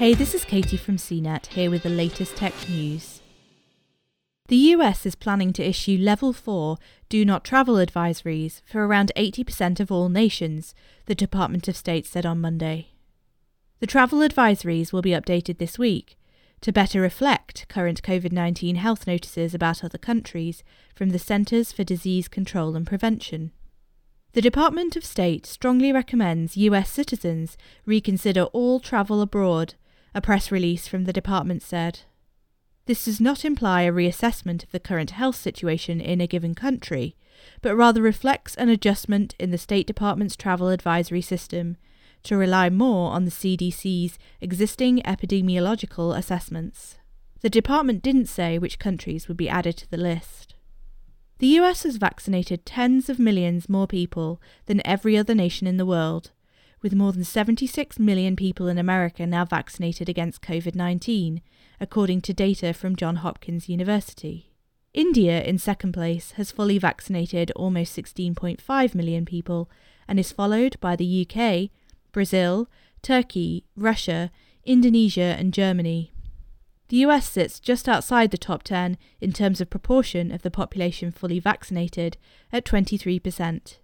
Hey, this is Katie from CNET here with the latest tech news. The US is planning to issue Level 4 Do Not Travel advisories for around 80% of all nations, the Department of State said on Monday. The travel advisories will be updated this week to better reflect current COVID 19 health notices about other countries from the Centers for Disease Control and Prevention. The Department of State strongly recommends US citizens reconsider all travel abroad a press release from the department said. This does not imply a reassessment of the current health situation in a given country, but rather reflects an adjustment in the State Department's travel advisory system to rely more on the CDC's existing epidemiological assessments. The department didn't say which countries would be added to the list. The US has vaccinated tens of millions more people than every other nation in the world, with more than 76 million people in America now vaccinated against COVID 19, according to data from Johns Hopkins University. India, in second place, has fully vaccinated almost 16.5 million people and is followed by the UK, Brazil, Turkey, Russia, Indonesia, and Germany. The US sits just outside the top 10 in terms of proportion of the population fully vaccinated at 23%.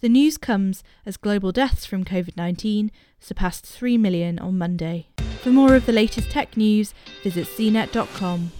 The news comes as global deaths from COVID 19 surpassed 3 million on Monday. For more of the latest tech news, visit cnet.com.